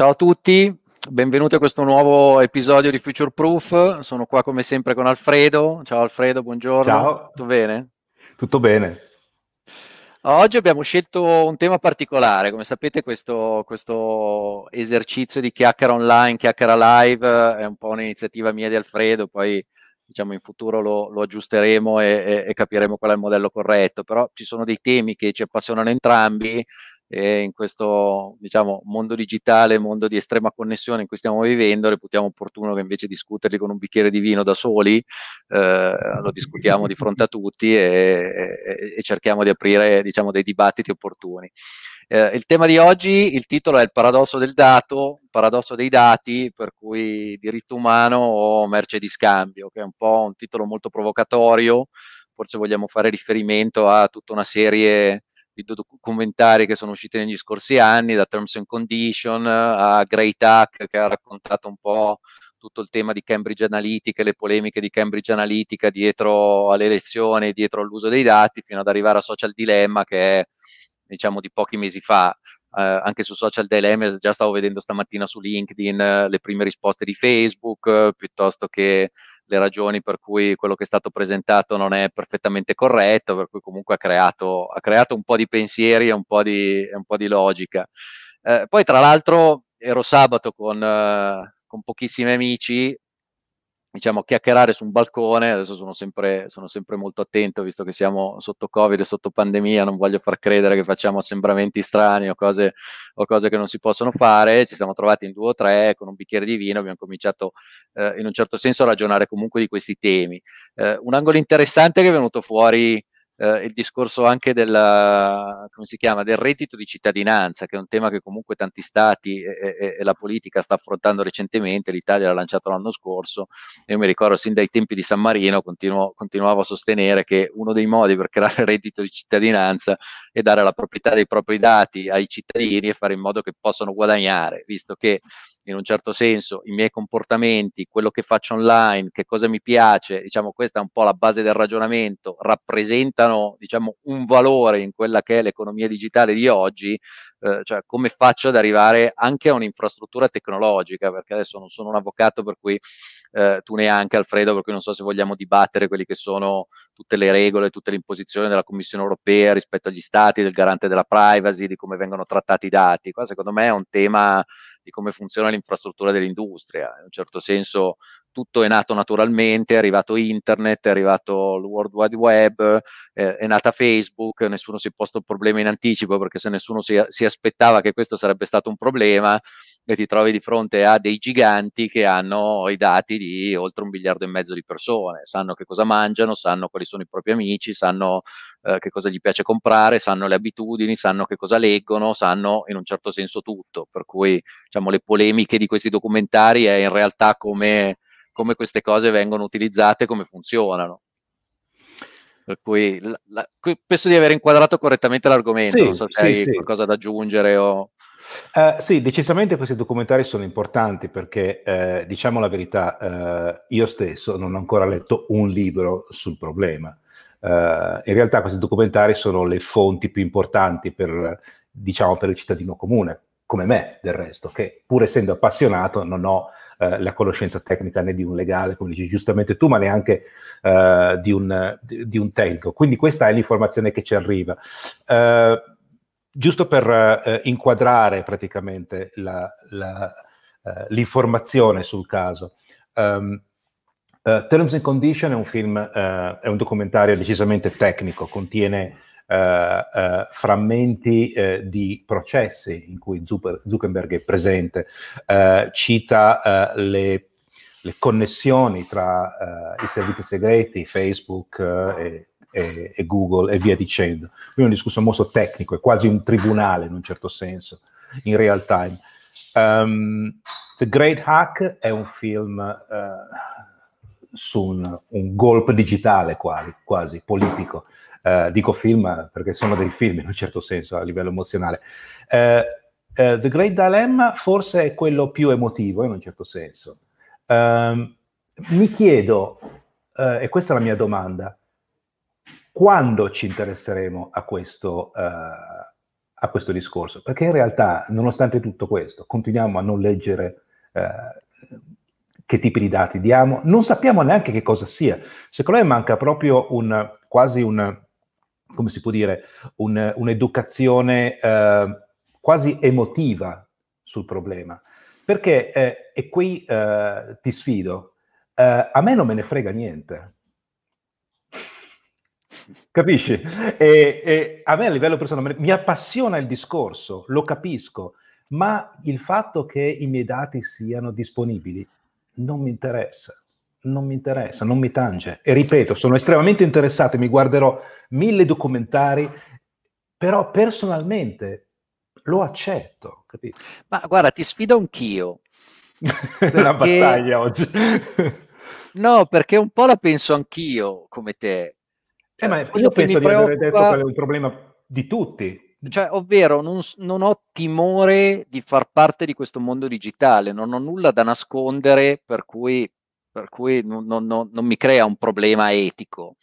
Ciao a tutti, benvenuti a questo nuovo episodio di Future Proof. Sono qua come sempre con Alfredo. Ciao Alfredo, buongiorno. Ciao. Tutto bene? Tutto bene. Oggi abbiamo scelto un tema particolare, come sapete questo, questo esercizio di chiacchiera online, chiacchiera live è un po' un'iniziativa mia di Alfredo, poi diciamo in futuro lo, lo aggiusteremo e, e, e, capiremo qual è il modello corretto, però ci sono dei temi che ci appassionano entrambi e in questo diciamo, mondo digitale, mondo di estrema connessione in cui stiamo vivendo, reputiamo opportuno che invece discuterli con un bicchiere di vino da soli, eh, lo discutiamo di fronte a tutti e, e, e cerchiamo di aprire diciamo, dei dibattiti opportuni. Eh, il tema di oggi, il titolo è il paradosso del dato, paradosso dei dati, per cui diritto umano o merce di scambio, che è un po' un titolo molto provocatorio, forse vogliamo fare riferimento a tutta una serie di documentari che sono usciti negli scorsi anni, da Terms and Condition a Great Hack che ha raccontato un po' tutto il tema di Cambridge Analytica e le polemiche di Cambridge Analytica dietro alle elezioni, dietro all'uso dei dati, fino ad arrivare a Social Dilemma che è diciamo di pochi mesi fa. Eh, anche su Social Dilemma già stavo vedendo stamattina su LinkedIn eh, le prime risposte di Facebook eh, piuttosto che le ragioni per cui quello che è stato presentato non è perfettamente corretto, per cui comunque ha creato, ha creato un po' di pensieri e un po' di, un po di logica. Eh, poi tra l'altro ero sabato con, eh, con pochissimi amici diciamo, chiacchierare su un balcone, adesso sono sempre, sono sempre, molto attento, visto che siamo sotto Covid e sotto pandemia, non voglio far credere che facciamo assembramenti strani o cose, o cose che non si possono fare, ci siamo trovati in due o tre con un bicchiere di vino, abbiamo cominciato eh, in un certo senso a ragionare comunque di questi temi. Eh, un angolo interessante che è venuto fuori eh, il discorso anche del, come si chiama, del reddito di cittadinanza, che è un tema che comunque tanti stati e, e, e la politica sta affrontando recentemente, l'Italia l'ha lanciato l'anno scorso, io mi ricordo sin dai tempi di San Marino continuo, continuavo a sostenere che uno dei modi per creare il reddito di cittadinanza è dare la proprietà dei propri dati ai cittadini e fare in modo che possano guadagnare, visto che in un certo senso i miei comportamenti, quello che faccio online, che cosa mi piace, diciamo questa è un po' la base del ragionamento, rappresentano diciamo un valore in quella che è l'economia digitale di oggi, eh, cioè come faccio ad arrivare anche a un'infrastruttura tecnologica, perché adesso non sono un avvocato per cui eh, tu neanche Alfredo, per cui non so se vogliamo dibattere quelli che sono tutte le regole, tutte le imposizioni della Commissione europea rispetto agli stati, del garante della privacy, di come vengono trattati i dati. Qua secondo me è un tema di come funziona l'infrastruttura dell'industria. In un certo senso tutto è nato naturalmente, è arrivato internet, è arrivato il World Wide Web, eh, è nata Facebook, nessuno si è posto il problema in anticipo perché se nessuno si, si aspettava che questo sarebbe stato un problema, e ti trovi di fronte a dei giganti che hanno i dati di oltre un miliardo e mezzo di persone, sanno che cosa mangiano, sanno quali sono i propri amici, sanno eh, che cosa gli piace comprare, sanno le abitudini, sanno che cosa leggono, sanno in un certo senso tutto, per cui diciamo, le polemiche di questi documentari è in realtà come, come queste cose vengono utilizzate, come funzionano. Per cui la, la, penso di aver inquadrato correttamente l'argomento, sì, non so se sì, hai sì. qualcosa da aggiungere o... Uh, sì, decisamente questi documentari sono importanti perché, eh, diciamo la verità, eh, io stesso non ho ancora letto un libro sul problema. Uh, in realtà questi documentari sono le fonti più importanti per, diciamo, per il cittadino comune, come me del resto, che pur essendo appassionato non ho uh, la conoscenza tecnica né di un legale, come dici giustamente tu, ma neanche di un, di, un tecnico. Quindi questa è l'informazione che ci arriva giusto per eh, inquadrare praticamente la, la, eh, l'informazione sul caso. Um, uh, Terms and Condition è un film, uh, è un documentario decisamente tecnico, contiene uh, frammenti di processi in cui Zuckerberg è presente, cita le, le, connessioni tra i servizi segreti, Facebook e e, e, Google e via dicendo. Quindi è un discorso molto tecnico, è quasi un tribunale in un certo senso, in real time. Um, The Great Hack è un film uh, su un, un, golpe digitale quasi, quasi politico. Uh, dico film perché sono dei film in un certo senso a livello emozionale. Uh, The Great Dilemma forse è quello più emotivo in un certo senso. Um, mi chiedo, e questa è la mia domanda, quando ci interesseremo a questo, uh, a questo discorso, perché in realtà, nonostante tutto questo, continuiamo a non leggere eh, che tipi di dati diamo, non sappiamo neanche che cosa sia. Secondo me manca proprio un, quasi un, come si può dire, un, un'educazione eh, quasi emotiva sul problema. Perché, eh, e qui eh, ti sfido, eh, a me non me ne frega niente. Capisci? E, e, a me a livello personale mi appassiona il discorso, lo capisco, ma il fatto che i miei dati siano disponibili non mi interessa, non mi interessa, non mi tange. E ripeto, sono estremamente interessato, mi guarderò mille documentari, però personalmente lo accetto, capito? Ma guarda, ti sfido anch'io. È una battaglia oggi. no, perché un po' la penso anch'io come te. Eh, ma io penso di preoccupa... aver detto che è un problema di tutti. Cioè, ovvero, non, non, ho timore di far parte di questo mondo digitale, non ho nulla da nascondere, per cui, per cui non, non, non, mi crea un problema etico.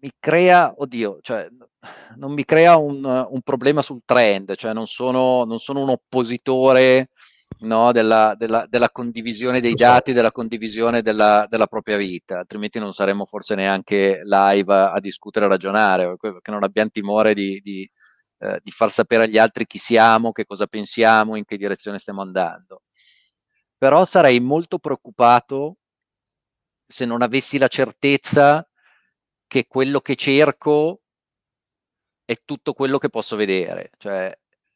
Mi crea, oddio, cioè, non mi crea un, un problema sul trend, cioè non sono, non sono un oppositore no, della, della, della, condivisione dei dati, della condivisione della, della, propria vita, altrimenti non saremmo forse neanche live a, a discutere a ragionare, perché non abbiamo timore di, di, eh, di, far sapere agli altri chi siamo, che cosa pensiamo, in che direzione stiamo andando. Però sarei molto preoccupato se non avessi la certezza che quello che cerco è tutto quello che posso vedere, cioè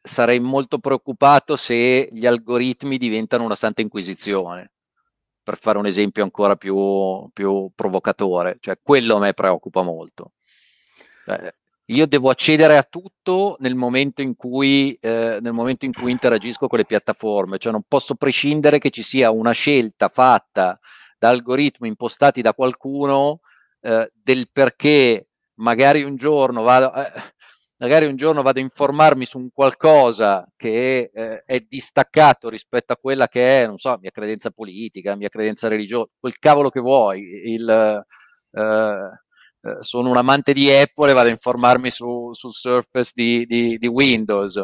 sarei molto preoccupato se gli algoritmi diventano una santa inquisizione, per fare un esempio ancora più, più provocatore, cioè quello a me preoccupa molto. Cioè, io devo accedere a tutto nel momento, cui, eh, nel momento in cui interagisco con le piattaforme, cioè non posso prescindere che ci sia una scelta fatta da algoritmi impostati da qualcuno eh, del perché magari un giorno vado... Eh, magari un giorno vado a informarmi su un qualcosa che eh, è distaccato rispetto a quella che è, non so, mia credenza politica, mia credenza religiosa, quel cavolo che vuoi, il, eh, eh, sono un amante di Apple e vado a informarmi su, sul Surface di, di, di Windows,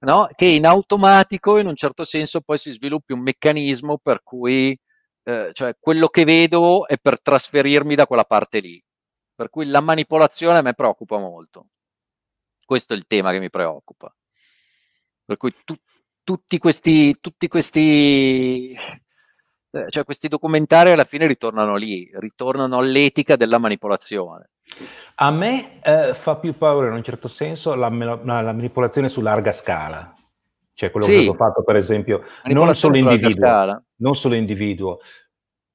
no? che in automatico, in un certo senso, poi si sviluppi un meccanismo per cui eh, cioè, quello che vedo è per trasferirmi da quella parte lì. Per cui la manipolazione a me preoccupa molto. Questo è il tema che mi preoccupa. Per cui tu, tutti questi, tutti questi, eh, cioè questi documentari alla fine ritornano lì, ritornano all'etica della manipolazione. A me eh, fa più paura in un certo senso la, la, la manipolazione su larga scala, cioè quello sì. che ho fatto per esempio, non solo, individuo, non solo individuo,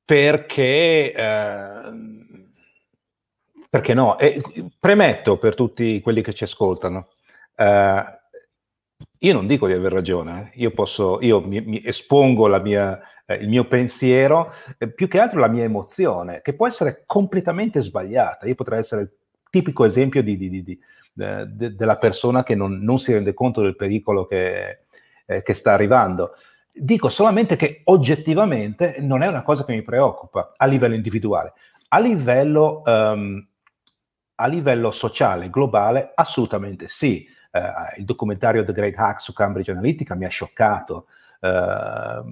perché eh, perché no? E premetto per tutti quelli che ci ascoltano, eh, io non dico di aver ragione, eh. io, posso, io mi, mi espongo mia, eh, il mio pensiero, eh, più che altro la mia emozione, che può essere completamente sbagliata. Io potrei essere il tipico esempio di, di, di, de, della persona che non, non, si rende conto del pericolo che, eh, che sta arrivando. Dico solamente che oggettivamente non è una cosa che mi preoccupa a livello individuale. A livello um, a livello sociale, globale, assolutamente sì. Eh, il documentario The Great Hack su Cambridge Analytica mi ha scioccato. Eh,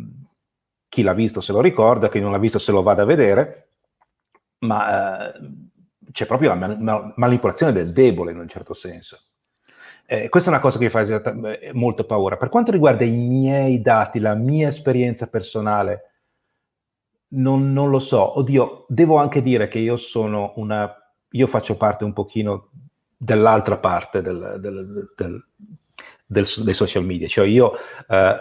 chi l'ha visto se lo ricorda, chi non l'ha visto se lo vada a vedere, ma eh, c'è proprio la man- manipolazione del debole in un certo senso. Eh, questa è una cosa che mi fa eh, molto paura. Per quanto riguarda i miei dati, la mia esperienza personale, non, non lo so. Oddio, devo anche dire che io sono una io faccio parte un pochino dell'altra parte del, del, del, dei social media, cioè io eh,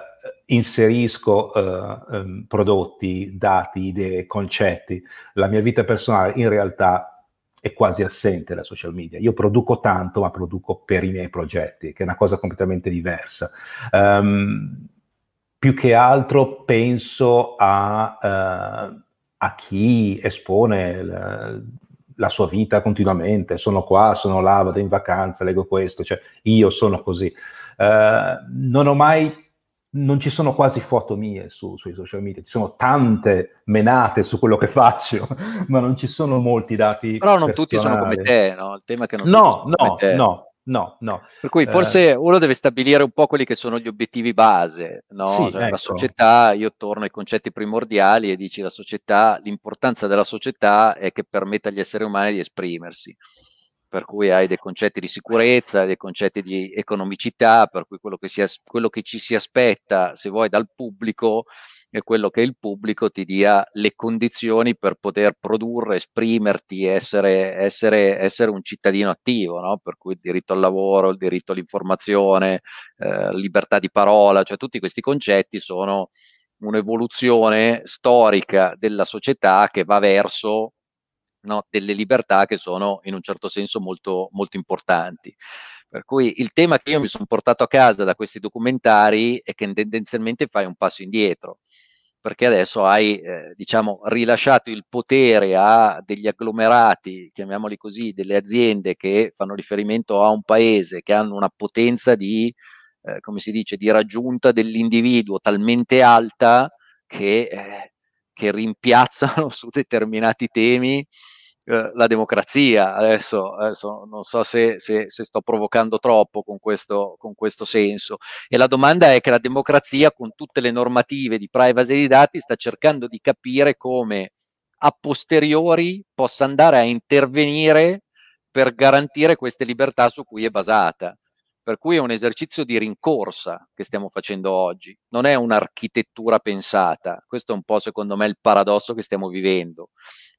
inserisco eh, um, prodotti, dati, idee, concetti, la mia vita personale in realtà è quasi assente da social media. Io produco tanto, ma produco per i miei progetti, che è una cosa completamente diversa. Um, più che altro penso a, uh, a chi espone la sua vita continuamente, sono qua, sono là, vado in vacanza, leggo questo, cioè io sono così. Uh, non ho mai, non ci sono quasi foto mie su, sui social media, ci sono tante menate su quello che faccio, ma non ci sono molti dati. Però non tutti sono come te, no? Il tema è che non no, no, no, No, no. Per cui forse eh, uno deve stabilire un po' quelli che sono gli obiettivi base, no? Sì, cioè, ecco. La società, io torno ai concetti primordiali e dici la società, l'importanza della società è che permetta agli esseri umani di esprimersi. Per cui hai dei concetti di sicurezza, dei concetti di economicità, per cui quello che, si, quello che ci si aspetta, se vuoi, dal pubblico è quello che il pubblico ti dia le condizioni per poter produrre, esprimerti, essere, essere, essere un cittadino attivo, no? per cui il diritto al lavoro, il diritto all'informazione, eh, libertà di parola, cioè tutti questi concetti sono un'evoluzione storica della società che va verso no, delle libertà che sono in un certo senso molto, molto importanti. Per cui il tema che io mi sono portato a casa da questi documentari è che tendenzialmente fai un passo indietro, perché adesso hai, eh, diciamo, rilasciato il potere a degli agglomerati, chiamiamoli così, delle aziende che fanno riferimento a un paese, che hanno una potenza di, eh, come si dice, di raggiunta dell'individuo talmente alta che, eh, che rimpiazzano su determinati temi eh, la democrazia. Adesso, adesso non so se, se, se, sto provocando troppo con questo, con questo senso. E la domanda è che la democrazia, con tutte le normative di privacy dei dati, sta cercando di capire come a posteriori possa andare a intervenire per garantire queste libertà su cui è basata. Per cui è un esercizio di rincorsa che stiamo facendo oggi, non è un'architettura pensata. Questo è un po' secondo me il paradosso che stiamo vivendo.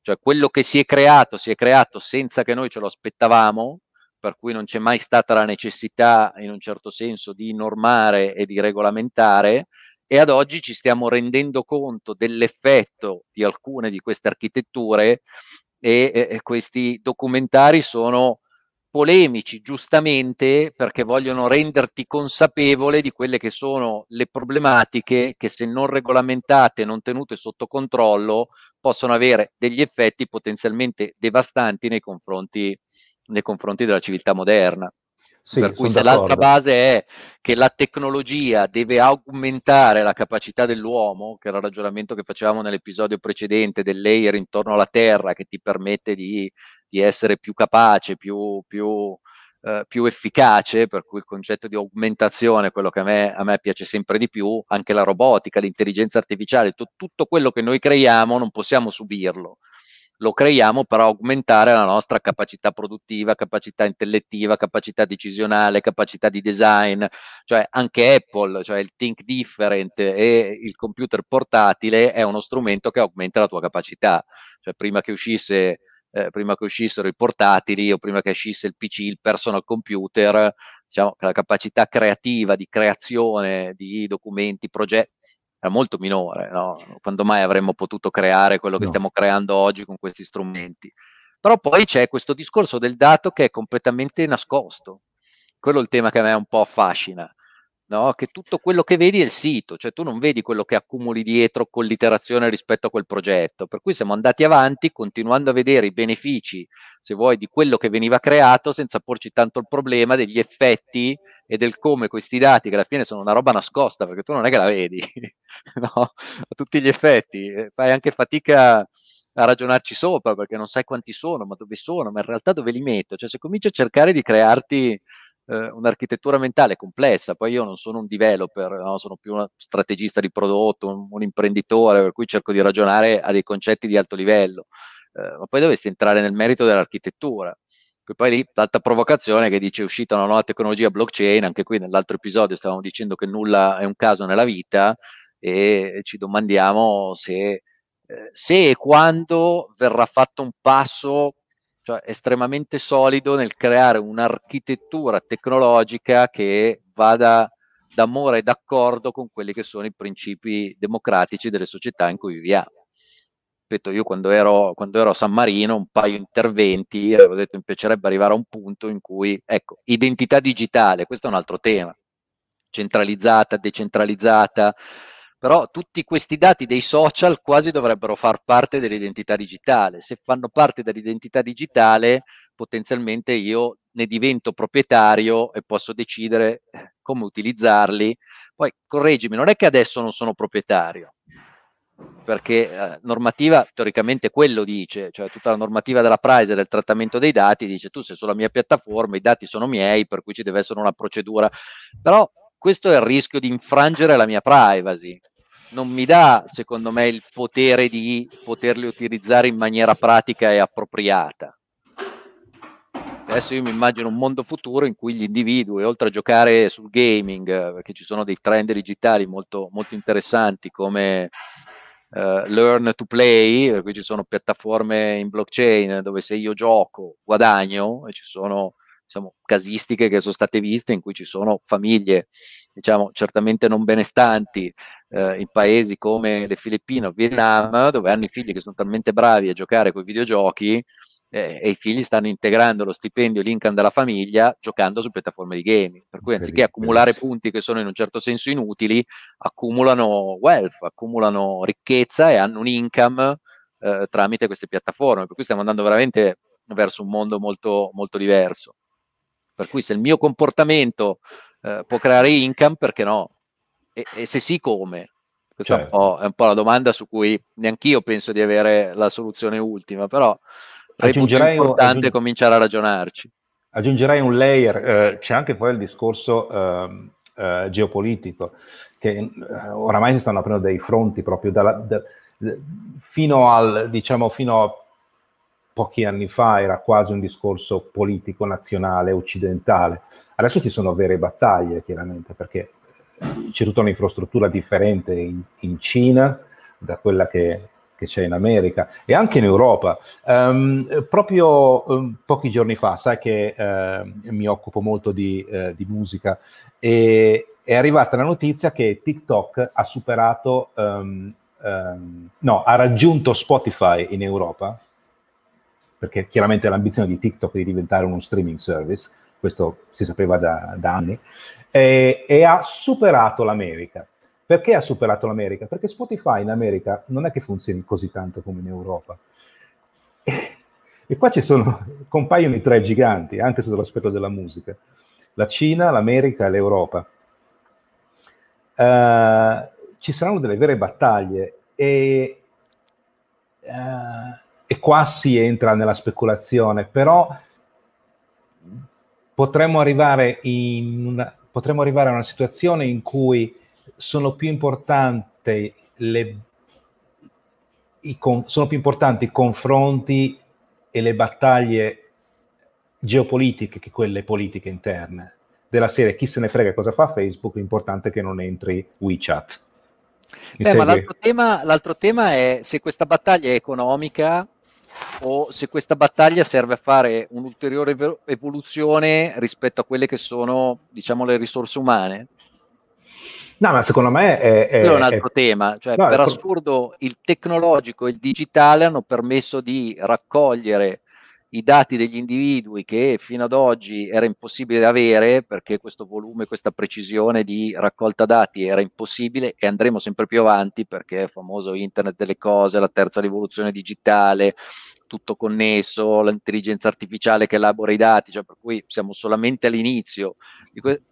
Cioè quello che si è creato, si è creato senza che noi ce lo aspettavamo, per cui non c'è mai stata la necessità in un certo senso di normare e di regolamentare e ad oggi ci stiamo rendendo conto dell'effetto di alcune di queste architetture e, e, questi documentari sono polemici giustamente perché vogliono renderti consapevole di quelle che sono le problematiche che se non regolamentate, non tenute sotto controllo, possono avere degli effetti potenzialmente devastanti nei confronti, nei confronti della civiltà moderna. Sì, per cui se d'accordo. l'altra base è che la tecnologia deve aumentare la capacità dell'uomo, che era il ragionamento che facevamo nell'episodio precedente del layer intorno alla Terra che ti permette di, di essere più capace, più, più, eh, più, efficace, per cui il concetto di augmentazione è quello che a me, a me piace sempre di più, anche la robotica, l'intelligenza artificiale, t- tutto quello che noi creiamo non possiamo subirlo. Lo creiamo per aumentare la nostra capacità produttiva, capacità intellettiva, capacità decisionale, capacità di design, cioè anche Apple, cioè il Think Different e il computer portatile è uno strumento che aumenta la tua capacità, cioè prima che uscisse eh, prima che uscissero i portatili o prima che uscisse il PC, il personal computer, diciamo, la capacità creativa di creazione di documenti, progetti, era molto minore, no? quando mai avremmo potuto creare quello che no. stiamo creando oggi con questi strumenti. Però poi c'è questo discorso del dato che è completamente nascosto. Quello è il tema che a me un po' affascina no? che tutto quello che vedi è il sito, cioè tu non vedi quello che accumuli dietro con l'iterazione rispetto a quel progetto. Per cui siamo andati avanti continuando a vedere i benefici, se vuoi, di quello che veniva creato senza porci tanto il problema degli effetti e del come questi dati, che alla fine sono una roba nascosta, perché tu non è che la vedi, no? a tutti gli effetti, fai anche fatica a ragionarci sopra perché non sai quanti sono, ma dove sono, ma in realtà dove li metto. Cioè, se cominci a cercare di crearti eh, un'architettura mentale complessa. Poi io non sono un developer, no? sono più un strategista di prodotto, un, un, imprenditore, per cui cerco di ragionare a dei concetti di alto livello. Eh, ma poi dovresti entrare nel merito dell'architettura. E poi lì l'altra provocazione che dice è uscita una nuova tecnologia blockchain, anche qui nell'altro episodio stavamo dicendo che nulla è un caso nella vita e ci domandiamo se, eh, se e quando verrà fatto un passo cioè estremamente solido nel creare un'architettura tecnologica che vada d'amore e d'accordo con quelli che sono i principi democratici delle società in cui viviamo. Ripeto, io quando ero, quando ero a San Marino, un paio di interventi, avevo detto mi piacerebbe arrivare a un punto in cui, ecco, identità digitale, questo è un altro tema, centralizzata, decentralizzata, però tutti questi dati dei social quasi dovrebbero far parte dell'identità digitale. Se fanno parte dell'identità digitale, potenzialmente io ne divento proprietario e posso decidere eh, come utilizzarli. Poi correggimi, non è che adesso non sono proprietario. perché eh, normativa teoricamente quello dice, cioè tutta la normativa della privacy del trattamento dei dati dice tu sei sulla mia piattaforma, i dati sono miei, per cui ci deve essere una procedura, però questo è il rischio di infrangere la mia privacy, non mi dà secondo me il potere di poterli utilizzare in maniera pratica e appropriata. Adesso io mi immagino un mondo futuro in cui gli individui, oltre a giocare sul gaming, perché ci sono dei trend digitali molto, molto interessanti come uh, learn to play, per cui ci sono piattaforme in blockchain dove se io gioco guadagno e ci sono diciamo, casistiche che sono state viste in cui ci sono famiglie diciamo certamente non benestanti eh, in paesi come le Filippine o Vietnam dove hanno i figli che sono talmente bravi a giocare con i videogiochi eh, e i figli stanno integrando lo stipendio e l'income della famiglia giocando su piattaforme di gaming. Per cui anziché accumulare punti che sono in un certo senso inutili, accumulano wealth, accumulano ricchezza e hanno un income eh, tramite queste piattaforme. Per cui stiamo andando veramente verso un mondo molto, molto diverso. Per cui se il mio comportamento eh, può creare income, perché no? E, e se sì, come? Questa certo. è, un è, un po', la domanda su cui neanch'io penso di avere la soluzione ultima, però Aggiungerei, importante aggiung- cominciare a ragionarci. Aggiungerei un layer, eh, c'è anche poi il discorso eh, eh, geopolitico, che eh, oramai si stanno aprendo dei fronti proprio dalla, da, fino al, diciamo, fino a pochi anni fa era quasi un discorso politico nazionale occidentale. Adesso ci sono vere battaglie, chiaramente, perché c'è tutta un'infrastruttura differente in, in Cina da quella che che c'è in America e anche in Europa. Um, proprio um, pochi giorni fa, sai che uh, mi occupo molto di, uh, di, musica e è arrivata la notizia che TikTok ha superato, um, no, ha raggiunto Spotify in Europa, perché chiaramente l'ambizione di TikTok è di diventare uno streaming service, questo si sapeva da, da anni, e, e ha superato l'America. Perché ha superato l'America? Perché Spotify in America non è che funzioni così tanto come in Europa. E, e qua ci sono, compaiono i tre giganti, anche sotto l'aspetto della musica. La Cina, l'America e l'Europa. Uh, ci saranno delle vere battaglie e, uh, e qua si entra nella speculazione, però potremmo arrivare, una, potremmo arrivare a una situazione in cui sono più importanti le, i, sono più importanti i confronti e le battaglie geopolitiche che quelle politiche interne. Della serie chi se ne frega cosa fa Facebook, l'importante è che non entri WeChat. Beh, ma l'altro tema, l'altro tema è se questa battaglia è economica o se questa battaglia serve a fare un'ulteriore evoluzione rispetto a quelle che sono, diciamo, le risorse umane. No, ma secondo me è... è, un altro è, tema, cioè no, per assurdo il tecnologico e il digitale hanno permesso di raccogliere i dati degli individui che fino ad oggi era impossibile avere perché questo volume, questa precisione di raccolta dati era impossibile e andremo sempre più avanti perché è famoso internet delle cose, la terza rivoluzione digitale, tutto connesso, l'intelligenza artificiale che elabora i dati, cioè per cui siamo solamente all'inizio. Que-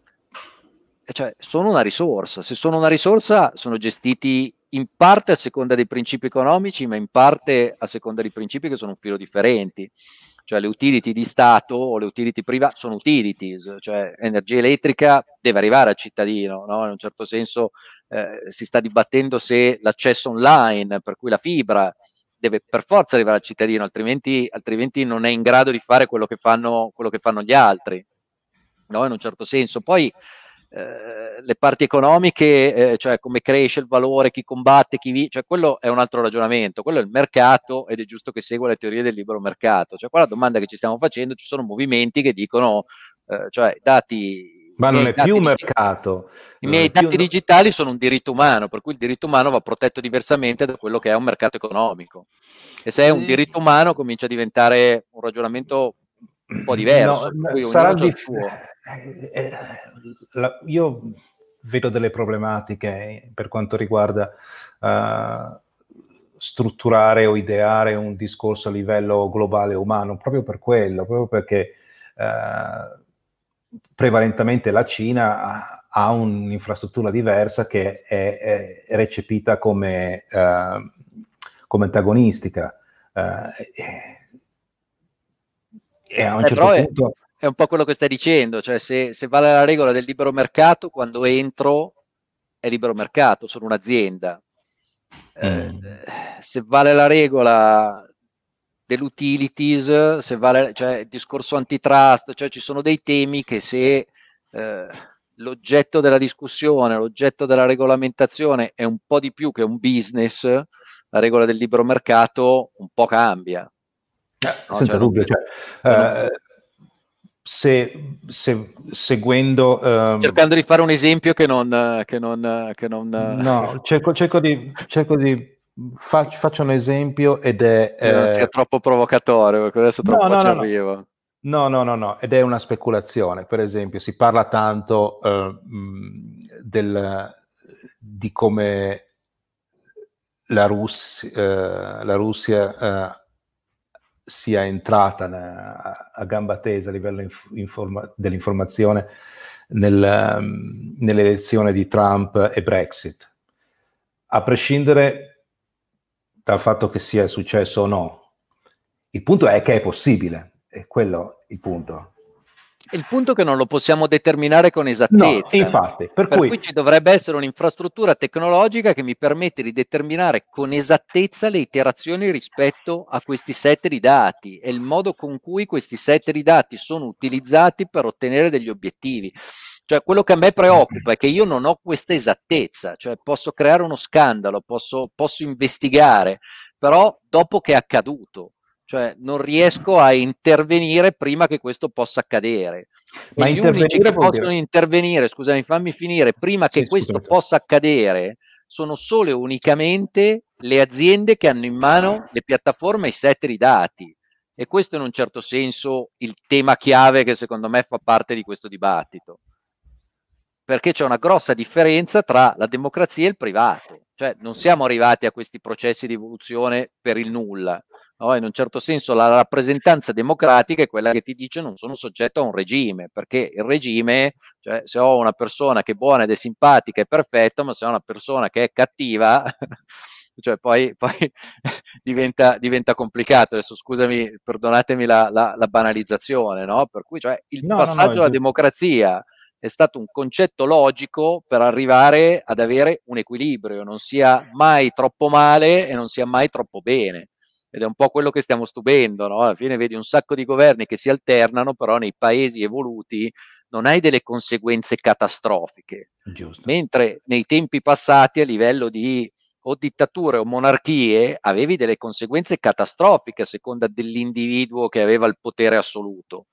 cioè, sono una risorsa. Se sono una risorsa, sono gestiti in parte a seconda dei principi economici, ma in parte a seconda dei principi che sono un filo differenti. Cioè, le utility di Stato o le utility private sono utilities, cioè energia elettrica deve arrivare al cittadino, no? in un certo senso eh, si sta dibattendo se l'accesso online, per cui la fibra, deve per forza arrivare al cittadino, altrimenti, altrimenti non è in grado di fare quello che fanno, quello che fanno gli altri, no? in un certo senso. Poi eh, le parti economiche, eh, cioè come cresce il valore, chi combatte, chi vince, cioè quello è un altro ragionamento, quello è il mercato ed è giusto che segua le teorie del libero mercato. Cioè qua la domanda che ci stiamo facendo, ci sono movimenti che dicono, eh, cioè dati... Ma non è più un mercato. I miei dati più... digitali sono un diritto umano, per cui il diritto umano va protetto diversamente da quello che è un mercato economico. E se è un diritto umano comincia a diventare un ragionamento un po' diverso. No, sarà difficile eh, eh, la, io vedo delle problematiche per quanto riguarda uh, strutturare o ideare un discorso a livello globale umano, proprio per quello, proprio perché uh, prevalentemente la Cina ha, ha un'infrastruttura diversa che è, è recepita come, uh, come antagonistica. Uh, e a un certo punto... È, è, un po' quello che stai dicendo, cioè se, se vale la regola del libero mercato, quando entro è libero mercato, sono un'azienda. Eh, mm. se vale la regola dell'utilities, se vale, cioè il discorso antitrust, cioè ci sono dei temi che se eh, l'oggetto della discussione, l'oggetto della regolamentazione è un po' di più che un business, la regola del libero mercato un po' cambia. Eh, no, senza cioè, dubbio. Cioè, eh, se, se, seguendo... Um, cercando di fare un esempio che non... Che non, che non no, cerco, cerco, di, cerco di faccio, faccio, un esempio ed è... Eh, non sia troppo provocatorio, perché adesso tra no, no, ci no, arrivo. No, no, no, no, ed è una speculazione. Per esempio, si parla tanto uh, del, di come la, Russia, uh, la Russia sia entrata a, a gamba tesa a livello informa- dell'informazione nel, um, nell'elezione di Trump e Brexit. A prescindere dal fatto che sia successo o no, il punto è che è possibile, è quello il punto. Il punto è che non lo possiamo determinare con esattezza. No, infatti, per, per cui... cui... ci dovrebbe essere un'infrastruttura tecnologica che mi permette di determinare con esattezza le iterazioni rispetto a questi set di dati e il modo con cui questi set di dati sono utilizzati per ottenere degli obiettivi. Cioè, quello che a me preoccupa è che io non ho questa esattezza, cioè posso creare uno scandalo, posso, posso investigare, però dopo che è accaduto cioè non riesco a intervenire prima che questo possa accadere. Ma gli unici che possono dire... intervenire, scusami, fammi finire, prima che sì, questo scusate. possa accadere sono solo e unicamente le aziende che hanno in mano le piattaforme e i set di dati. E questo è in un certo senso il tema chiave che secondo me fa parte di questo dibattito. Perché c'è una grossa differenza tra la democrazia e il privato. Cioè non siamo arrivati a questi processi di evoluzione per il nulla No? In un certo senso la rappresentanza democratica è quella che ti dice non sono soggetto a un regime, perché il regime, cioè se ho una persona che è buona ed è simpatica è perfetto, ma se ho una persona che è cattiva, cioè poi, poi diventa, diventa, complicato. Adesso scusami, perdonatemi la, la, la banalizzazione, no? Per cui cioè, il no, passaggio no, alla democrazia è stato un concetto logico per arrivare ad avere un equilibrio, non sia mai troppo male e non sia mai troppo bene ed è un po' quello che stiamo stupendo, no? alla fine vedi un sacco di governi che si alternano, però nei paesi evoluti non hai delle conseguenze catastrofiche, Giusto. mentre nei tempi passati a livello di o dittature o monarchie avevi delle conseguenze catastrofiche a seconda dell'individuo che aveva il potere assoluto,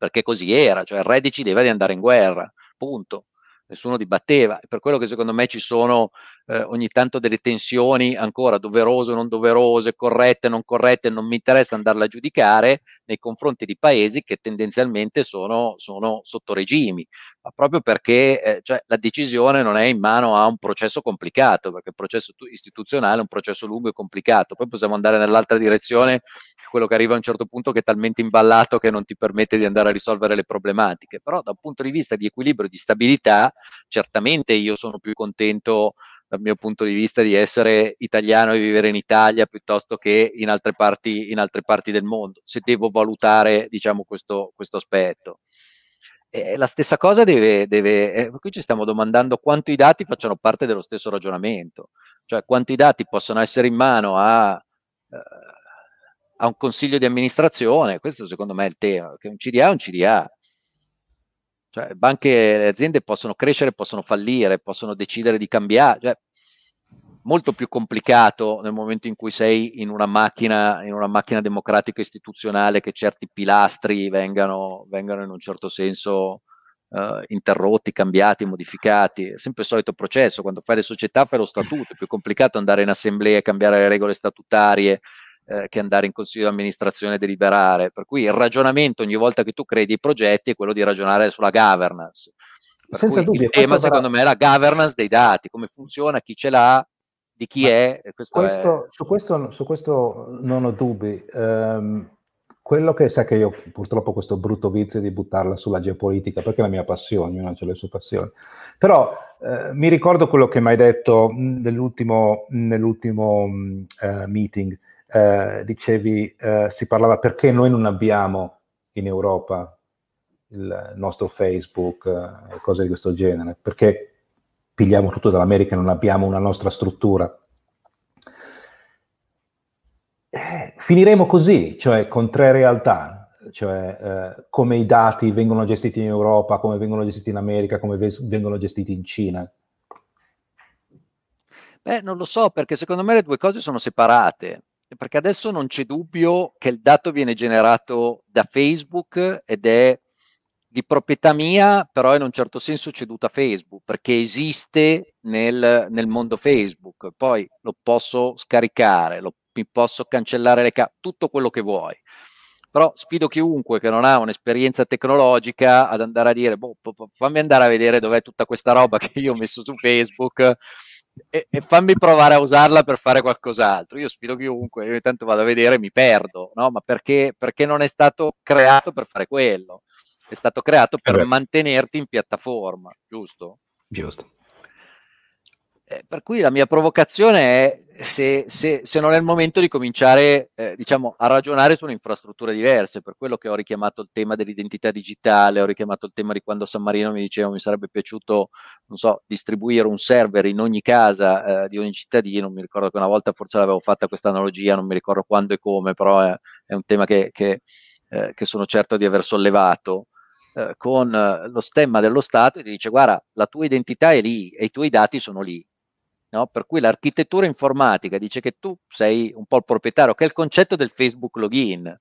perché così era, cioè il re decideva di andare in guerra, punto nessuno dibatteva. Per quello che secondo me ci sono eh, ogni tanto delle tensioni ancora doverose o non doverose, corrette o non corrette, non mi interessa andarle a giudicare nei confronti di paesi che tendenzialmente sono, sono sotto regimi, ma proprio perché eh, cioè, la decisione non è in mano a un processo complicato, perché il processo istituzionale è un processo lungo e complicato. Poi possiamo andare nell'altra direzione, quello che arriva a un certo punto che è talmente imballato che non ti permette di andare a risolvere le problematiche, però da un punto di vista di equilibrio e di stabilità, certamente io sono più contento dal mio punto di vista di essere italiano e vivere in Italia piuttosto che in altre parti, in altre parti del mondo, se devo valutare diciamo, questo, questo aspetto. E la stessa cosa deve, deve eh, qui ci stiamo domandando quanto i dati facciano parte dello stesso ragionamento, cioè quanto i dati possono essere in mano a, eh, a un consiglio di amministrazione, questo secondo me è il tema, che un CDA è un CDA, cioè, banche e aziende possono crescere, possono fallire, possono decidere di cambiare. Cioè, molto più complicato nel momento in cui sei in una macchina, in una macchina democratica istituzionale che certi pilastri vengano, vengano in un certo senso uh, interrotti, cambiati, modificati. È sempre il solito processo. Quando fai le società fai lo statuto, è più complicato andare in assemblea e cambiare le regole statutarie eh, che andare in consiglio di amministrazione e deliberare. Per cui il ragionamento ogni volta che tu credi i progetti è quello di ragionare sulla governance. Per Senza dubbio. Il tema, secondo me, è la governance dei dati, come funziona, chi ce l'ha, di chi è. Questo questo, è... Su, questo, su, questo, non ho dubbi. Um, quello che sa che io purtroppo ho questo brutto vizio di buttarla sulla geopolitica, perché è la mia passione, ognuno ha le sue passioni. Però eh, mi ricordo quello che mi hai detto nell'ultimo, nell'ultimo uh, meeting, uh, dicevi, uh, si parlava perché noi non abbiamo in Europa il nostro Facebook e cose di questo genere, perché pigliamo tutto dall'America e non abbiamo una nostra struttura. Eh, finiremo così, cioè con tre realtà, cioè eh, come i dati vengono gestiti in Europa, come vengono gestiti in America, come ve- vengono gestiti in Cina. Beh, non lo so, perché secondo me le due cose sono separate, perché adesso non c'è dubbio che il dato viene generato da Facebook ed è di proprietà mia, però in un certo senso ceduta a Facebook, perché esiste nel, nel mondo Facebook, poi lo posso scaricare, lo mi posso cancellare le carte, tutto quello che vuoi. Però sfido chiunque che non ha un'esperienza tecnologica ad andare a dire, boh, fammi andare a vedere dov'è tutta questa roba che io ho messo su Facebook e, e fammi provare a usarla per fare qualcos'altro. Io sfido chiunque, io intanto vado a vedere e mi perdo, no? Ma perché, perché non è stato creato per fare quello? È stato creato per eh mantenerti in piattaforma, giusto? Giusto. Eh, per cui la mia provocazione è se, se, se non è il momento di cominciare eh, diciamo, a ragionare su infrastrutture diverse, per quello che ho richiamato il tema dell'identità digitale, ho richiamato il tema di quando San Marino mi diceva mi sarebbe piaciuto so, distribuire un server in ogni casa eh, di ogni cittadino, mi ricordo che una volta forse l'avevo fatta questa analogia, non mi ricordo quando e come, però è, è un tema che, che, eh, che sono certo di aver sollevato eh, con lo stemma dello Stato e ti dice guarda la tua identità è lì e i tuoi dati sono lì No? Per cui l'architettura informatica dice che tu sei un po' il proprietario, che è il concetto del Facebook login.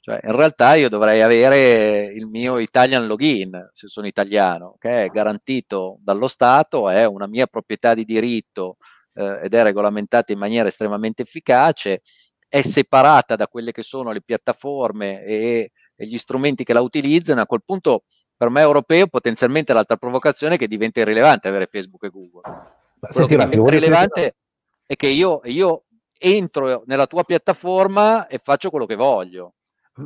Cioè, in realtà io dovrei avere il mio Italian login, se sono italiano, che è garantito dallo Stato, è una mia proprietà di diritto eh, ed è regolamentata in maniera estremamente efficace, è separata da quelle che sono le piattaforme e, e gli strumenti che la utilizzano. A quel punto, per me europeo, potenzialmente l'altra provocazione è che diventa irrilevante avere Facebook e Google ma Quello che diventa rilevante è che io, io entro nella tua piattaforma e faccio quello che voglio.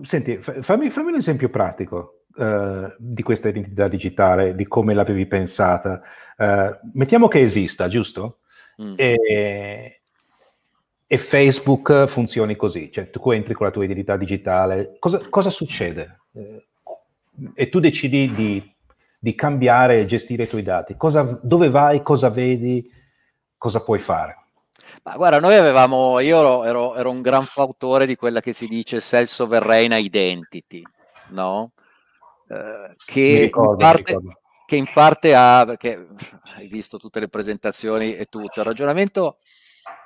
Senti, fammi, fammi un esempio pratico uh, di questa identità digitale, di come l'avevi pensata. Uh, mettiamo che esista, giusto? Mm. E, e, Facebook funzioni così, cioè tu entri con la tua identità digitale, cosa, cosa succede? Uh, e tu decidi di di cambiare e gestire i tuoi dati. Cosa, dove vai, cosa vedi, cosa puoi fare? Ma guarda, noi avevamo, io ero, ero, ero un gran fautore di quella che si dice self-sovereign identity, no? Eh, che, ricordo, in parte, che, in parte, ha, perché hai visto tutte le presentazioni e tutto, il ragionamento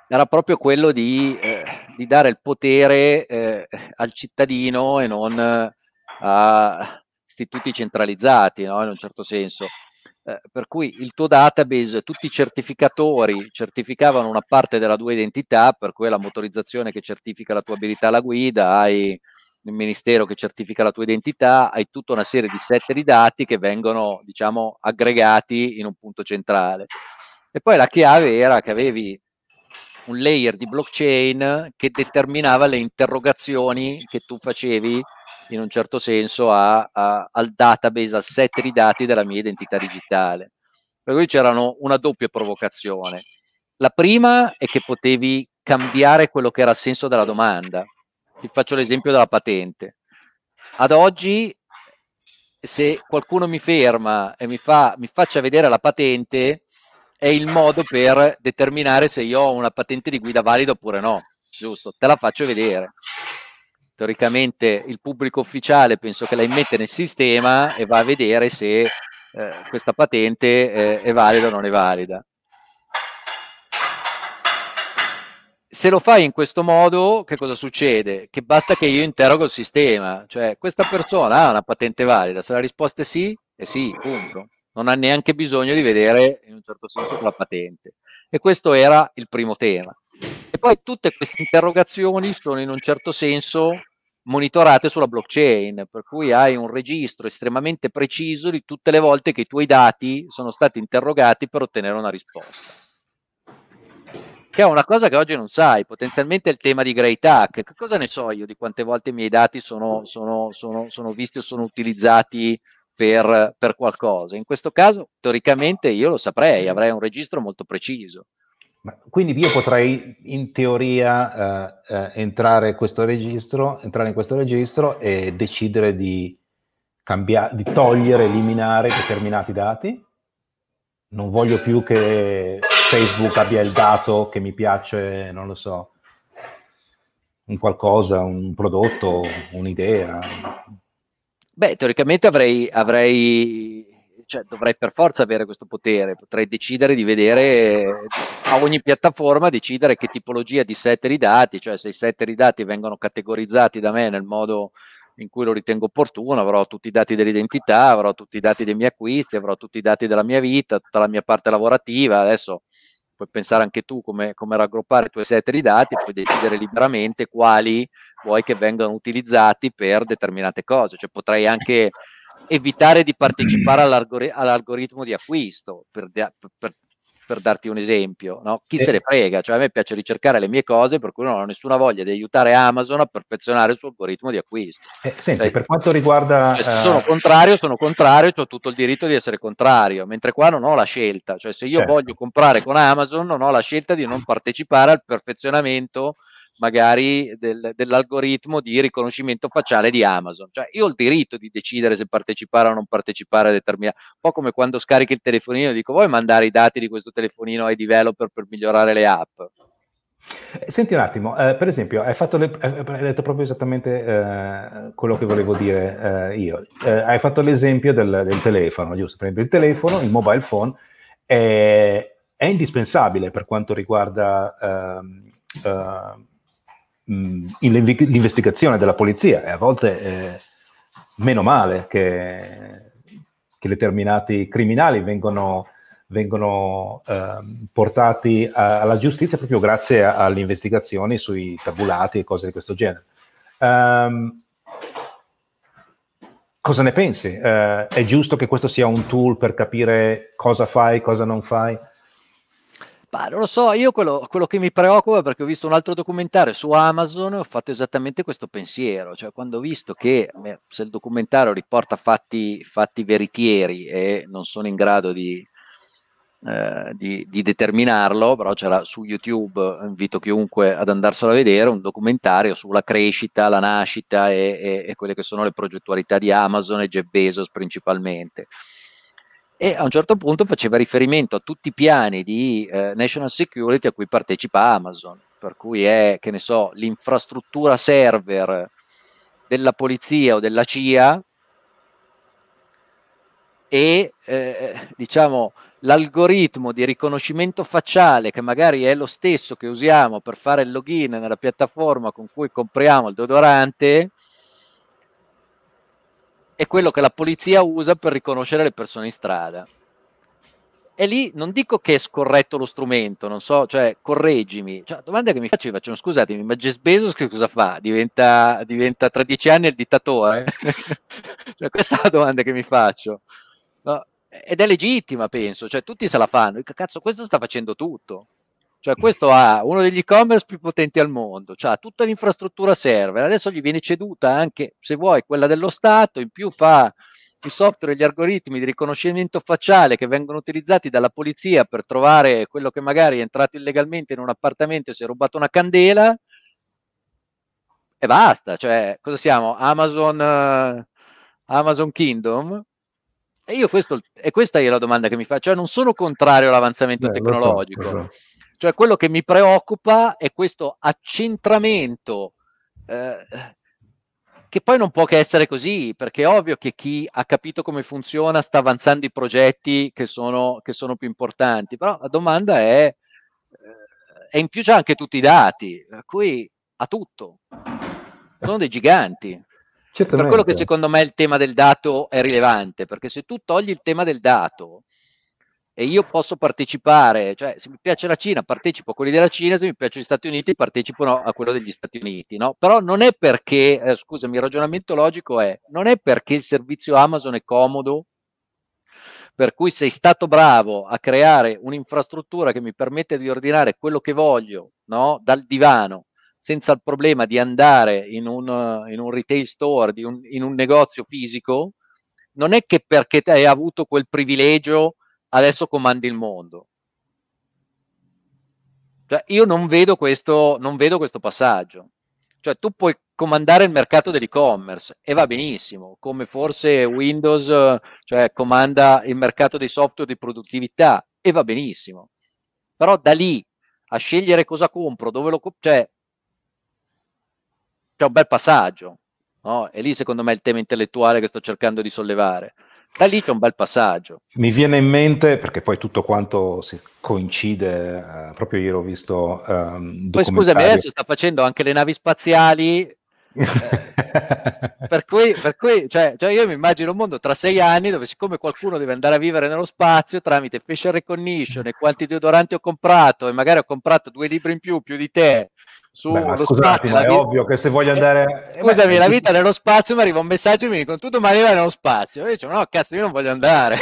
era proprio quello di, eh, di dare il potere eh, al cittadino e non a, istituti centralizzati, no? in un certo senso. Eh, per cui il tuo database, tutti i certificatori certificavano una parte della tua identità, per cui la motorizzazione che certifica la tua abilità alla guida, hai il ministero che certifica la tua identità, hai tutta una serie di set di dati che vengono, diciamo, aggregati in un punto centrale. E poi la chiave era che avevi un layer di blockchain che determinava le interrogazioni che tu facevi in un certo senso a, a, al database, al set di dati della mia identità digitale. Per cui c'erano una doppia provocazione. La prima è che potevi cambiare quello che era il senso della domanda. Ti faccio l'esempio della patente. Ad oggi, se qualcuno mi ferma e mi, fa, mi faccia vedere la patente, è il modo per determinare se io ho una patente di guida valida oppure no. Giusto? Te la faccio vedere teoricamente il pubblico ufficiale penso che la immette nel sistema e va a vedere se eh, questa patente eh, è valida o non è valida. Se lo fai in questo modo, che cosa succede? Che basta che io interrogo il sistema, cioè questa persona ha una patente valida, se la risposta è sì, è sì, punto. Non ha neanche bisogno di vedere in un certo senso la patente. E questo era il primo tema. E poi tutte queste interrogazioni sono in un certo senso monitorate sulla blockchain, per cui hai un registro estremamente preciso di tutte le volte che i tuoi dati sono stati interrogati per ottenere una risposta. che è una cosa che oggi non sai, potenzialmente il tema di Grey Tag. Che cosa ne so io di quante volte i miei dati sono, sono, sono, sono visti o sono utilizzati per, per, qualcosa? In questo caso, teoricamente, io lo saprei, avrei un registro molto preciso. Quindi io potrei in teoria eh, eh, entrare, registro, entrare in questo registro e decidere di, cambiare, di togliere, eliminare determinati dati? Non voglio più che Facebook abbia il dato che mi piace, non lo so, un qualcosa, un prodotto, un'idea. Beh, teoricamente avrei, avrei cioè, dovrei per forza avere questo potere, potrei decidere di vedere a ogni piattaforma, decidere che tipologia di set di dati, cioè se i set di dati vengono categorizzati da me nel modo in cui lo ritengo opportuno, avrò tutti i dati dell'identità, avrò tutti i dati dei miei acquisti, avrò tutti i dati della mia vita, tutta la mia parte lavorativa, adesso puoi pensare anche tu come, come raggruppare i tuoi set di dati, puoi decidere liberamente quali vuoi che vengano utilizzati per determinate cose, cioè potrei anche evitare di partecipare all'algori- all'algoritmo di acquisto, per, per, per darti un esempio. No? Chi eh. se ne frega? Cioè, a me piace ricercare le mie cose, per cui non ho nessuna voglia di aiutare Amazon a perfezionare il suo algoritmo di acquisto. Eh, senti, cioè, per quanto riguarda... Cioè, se sono uh... contrario, sono contrario, ho tutto il diritto di essere contrario, mentre qua non ho la scelta. Cioè, se io certo. voglio comprare con Amazon, non ho la scelta di non partecipare al perfezionamento magari del, dell'algoritmo di riconoscimento facciale di Amazon. Cioè io ho il diritto di decidere se partecipare o non partecipare a determinati. Un po' come quando scarichi il telefonino e dico vuoi mandare i dati di questo telefonino ai developer per migliorare le app? Eh, senti un attimo, eh, per esempio, hai, le, hai, detto proprio esattamente eh, quello che volevo dire eh, io. Eh, hai fatto l'esempio del, del, telefono, giusto? Esempio, il telefono, il mobile phone, è, è indispensabile per quanto riguarda ehm, eh, mh, l'investigazione della polizia e a volte eh, meno male che, che, determinati criminali vengono, vengono eh, portati a, alla giustizia proprio grazie a, alle investigazioni sui tabulati e cose di questo genere. Um, cosa ne pensi? Uh, è giusto che questo sia un tool per capire cosa fai, cosa non fai? Ma non lo so, io quello, quello, che mi preoccupa perché ho visto un altro documentario su Amazon e ho fatto esattamente questo pensiero, cioè quando ho visto che se il documentario riporta fatti, fatti veritieri e non sono in grado di, eh, di, di, determinarlo, però c'era su YouTube, invito chiunque ad andarselo a vedere, un documentario sulla crescita, la nascita e, e, e quelle che sono le progettualità di Amazon e Jeff Bezos principalmente e a un certo punto faceva riferimento a tutti i piani di eh, national security a cui partecipa Amazon, per cui è, che ne so, l'infrastruttura server della polizia o della CIA e eh, diciamo l'algoritmo di riconoscimento facciale che magari è lo stesso che usiamo per fare il login nella piattaforma con cui compriamo il deodorante è quello che la polizia usa per riconoscere le persone in strada. E lì non dico che è scorretto lo strumento, non so, cioè correggimi. Cioè, domanda che mi faccio, faccio, scusatemi, ma Jess Bezos che cosa fa? Diventa, diventa tra dieci anni il dittatore? cioè, questa è la domanda che mi faccio. No? Ed è legittima, penso, cioè tutti se la fanno. Cazzo, questo sta facendo tutto. Cioè, questo ha uno degli e-commerce più potenti al mondo, ha tutta l'infrastruttura server, adesso gli viene ceduta anche, se vuoi, quella dello Stato, in più fa i software e gli algoritmi di riconoscimento facciale che vengono utilizzati dalla polizia per trovare quello che magari è entrato illegalmente in un appartamento e si è rubato una candela e basta, cioè cosa siamo? Amazon, uh, Amazon Kingdom? E io questo, e questa è la domanda che mi faccio, cioè non sono contrario all'avanzamento Beh, tecnologico, so, so. Cioè quello che mi preoccupa è questo accentramento eh, che poi non può che essere così, perché è ovvio che chi ha capito come funziona sta avanzando i progetti che sono, che sono più importanti, però la domanda è, eh, e in più c'è anche tutti i dati, per cui ha tutto, sono dei giganti. Certamente. Per quello che secondo me il tema del dato è rilevante, perché se tu togli il tema del dato, e io posso partecipare, cioè se mi piace la Cina partecipo a quelli della Cina, se mi piace gli Stati Uniti partecipo a quello degli Stati Uniti, no? Però non è perché, eh, scusami, il ragionamento logico è, non è perché il servizio Amazon è comodo, per cui sei stato bravo a creare un'infrastruttura che mi permette di ordinare quello che voglio no? dal divano senza il problema di andare in un, in un retail store, un, in un negozio fisico, non è che perché hai avuto quel privilegio adesso comandi il mondo. Cioè, io non vedo, questo, non vedo questo passaggio. Cioè, tu puoi comandare il mercato dell'e-commerce e va benissimo, come forse Windows cioè, comanda il mercato dei software di produttività e va benissimo. Però da lì a scegliere cosa compro, dove lo compro, cioè c'è un bel passaggio. No? E lì secondo me è il tema intellettuale che sto cercando di sollevare. Da lì c'è un bel passaggio. Mi viene in mente, perché poi tutto quanto si coincide, eh, proprio ieri ho visto... Um, poi scusami, adesso sta facendo anche le navi spaziali per cui, per cui cioè, cioè, io mi immagino un mondo tra sei anni dove siccome qualcuno deve andare a vivere nello spazio tramite facial recognition e quanti deodoranti ho comprato e magari ho comprato due libri in più più di te su Beh, scusate, ma è vita... ovvio che se voglio andare... Eh, scusami, beh, la vita nello spazio mi arriva un messaggio e mi dicono tu domani vai nello spazio. E io dico no, cazzo, io non voglio andare.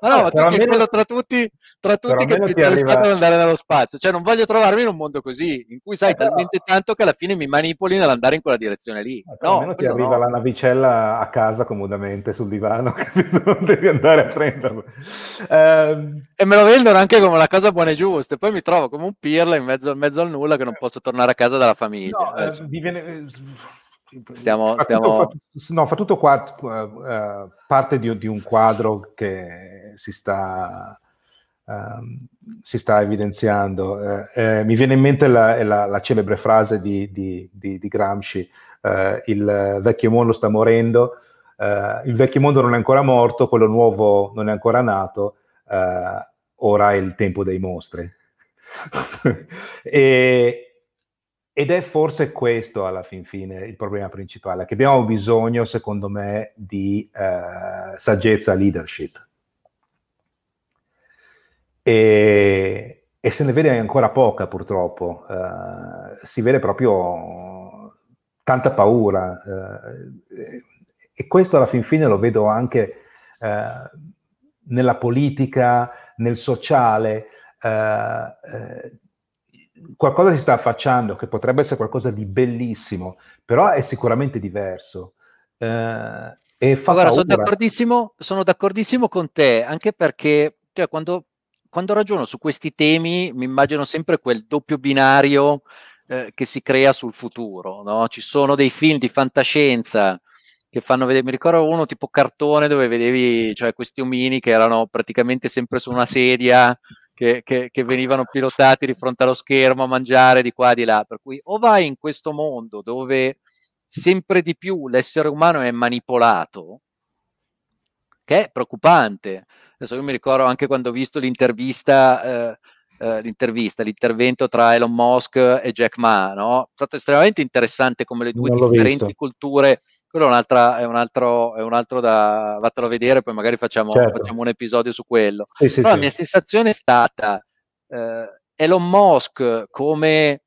ma no, ma tu sei almeno... quello tra tutti, tra tutti che interessato arriva... ad andare nello spazio. Cioè non voglio trovarmi in un mondo così, in cui sai eh, talmente no. tanto che alla fine mi manipoli nell'andare in quella direzione lì. Ma no, almeno ti arriva no. la navicella a casa comodamente sul divano, capito? non devi andare a prenderlo. Eh... E me lo vendono anche come una cosa buona e giusta. E poi mi trovo come un pirla in mezzo, in mezzo al nulla che non posso tornare a casa dalla famiglia. No, eh, viene, eh, stiamo, fa stiamo... Tutto, fa, no, fa tutto qua, uh, parte di, di, un quadro che si sta, uh, si sta evidenziando. Uh, eh, mi viene in mente la, la, la celebre frase di, di, di Gramsci, il vecchio mondo sta morendo, il vecchio mondo non è ancora morto, quello nuovo non è ancora nato, ora è il tempo dei mostri. e, ed è forse questo alla fin fine il problema principale, che abbiamo bisogno, secondo me, di eh, saggezza leadership. E, e, se ne vede ancora poca purtroppo, eh, si vede proprio tanta paura. Eh, e questo alla fin fine lo vedo anche eh, nella politica, nel sociale. Qualcosa si sta affacciando che potrebbe essere qualcosa di bellissimo, però è sicuramente diverso. Eh, e fa Guarda, sono d'accordissimo, sono d'accordissimo, con te, anche perché cioè, quando, quando, ragiono su questi temi mi immagino sempre quel doppio binario eh, che si crea sul futuro. No? Ci sono dei film di fantascienza che fanno vedere, mi ricordo uno tipo cartone dove vedevi cioè, questi omini che erano praticamente sempre su una sedia che, che, che, venivano pilotati di fronte allo schermo a mangiare di qua e di là. Per cui o vai in questo mondo dove sempre di più l'essere umano è manipolato, che è preoccupante. Adesso io mi ricordo anche quando ho visto l'intervista, eh, eh, l'intervista l'intervento tra Elon Musk e Jack Ma, no? È stato estremamente interessante come le due differenti visto. culture quello è è un, altro, è un altro da vattelo a vedere, poi magari facciamo, certo. facciamo un episodio su quello. Sì, sì, Però sì. la mia sensazione è stata eh, Elon Musk come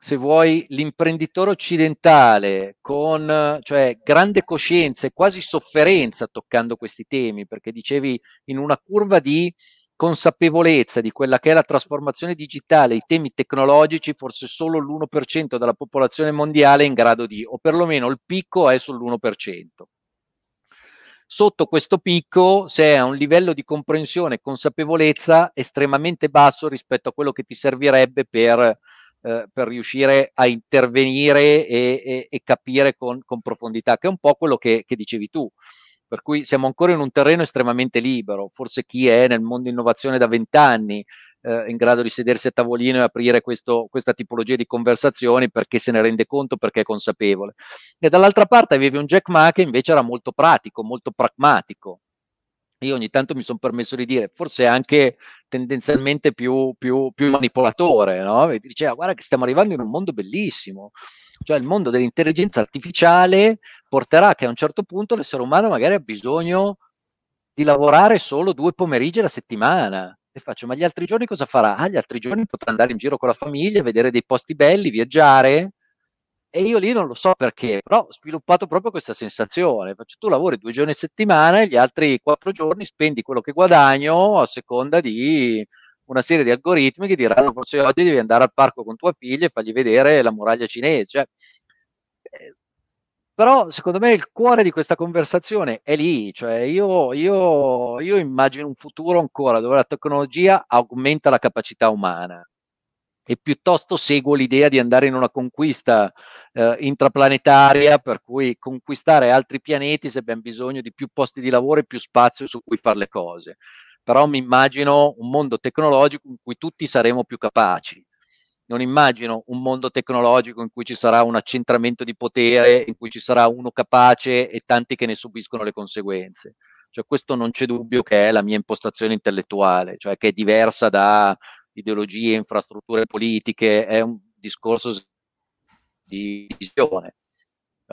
se vuoi l'imprenditore occidentale con cioè, grande coscienza e quasi sofferenza toccando questi temi, perché dicevi in una curva di consapevolezza di quella che è la trasformazione digitale, i temi tecnologici, forse solo l'1% della popolazione mondiale è in grado di, o perlomeno il picco è sull'1%. Sotto questo picco si è a un livello di comprensione e consapevolezza estremamente basso rispetto a quello che ti servirebbe per, eh, per riuscire a intervenire e, e, e capire con, con, profondità, che è un po' quello che, che dicevi tu per cui siamo ancora in un terreno estremamente libero. Forse chi è nel mondo innovazione da vent'anni eh, in grado di sedersi a tavolino e aprire questo, questa tipologia di conversazioni perché se ne rende conto, perché è consapevole. E dall'altra parte avevi un Jack Ma che invece era molto pratico, molto pragmatico. Io ogni tanto mi sono permesso di dire, forse anche tendenzialmente più, più, più manipolatore, no? E diceva, guarda che stiamo arrivando in un mondo bellissimo, cioè il mondo dell'intelligenza artificiale porterà che a un certo punto l'essere umano magari ha bisogno di lavorare solo due pomeriggi alla settimana. E faccio, ma gli altri giorni cosa farà? Ah, gli altri giorni potrà andare in giro con la famiglia, vedere dei posti belli, viaggiare. E, e io lì non lo so perché, però ho sviluppato proprio questa sensazione. Tu lavori due giorni a settimana, gli altri quattro giorni spendi quello che guadagno a seconda di una serie di algoritmi che diranno forse oggi devi andare al parco con tua figlia e fargli vedere la muraglia cinese. Cioè, eh, però secondo me il cuore di questa conversazione è lì, cioè io, io, io immagino un futuro ancora dove la tecnologia aumenta la capacità umana e piuttosto seguo l'idea di andare in una conquista eh, intraplanetaria per cui conquistare altri pianeti se abbiamo bisogno di più posti di lavoro e più spazio su cui fare le cose. Però mi immagino un mondo tecnologico in cui tutti saremo più capaci. Non immagino un mondo tecnologico in cui ci sarà un accentramento di potere, in cui ci sarà uno capace e tanti che ne subiscono le conseguenze. Cioè, questo non c'è dubbio che è la mia impostazione intellettuale, cioè che è diversa da ideologie, infrastrutture politiche, è un discorso di visione.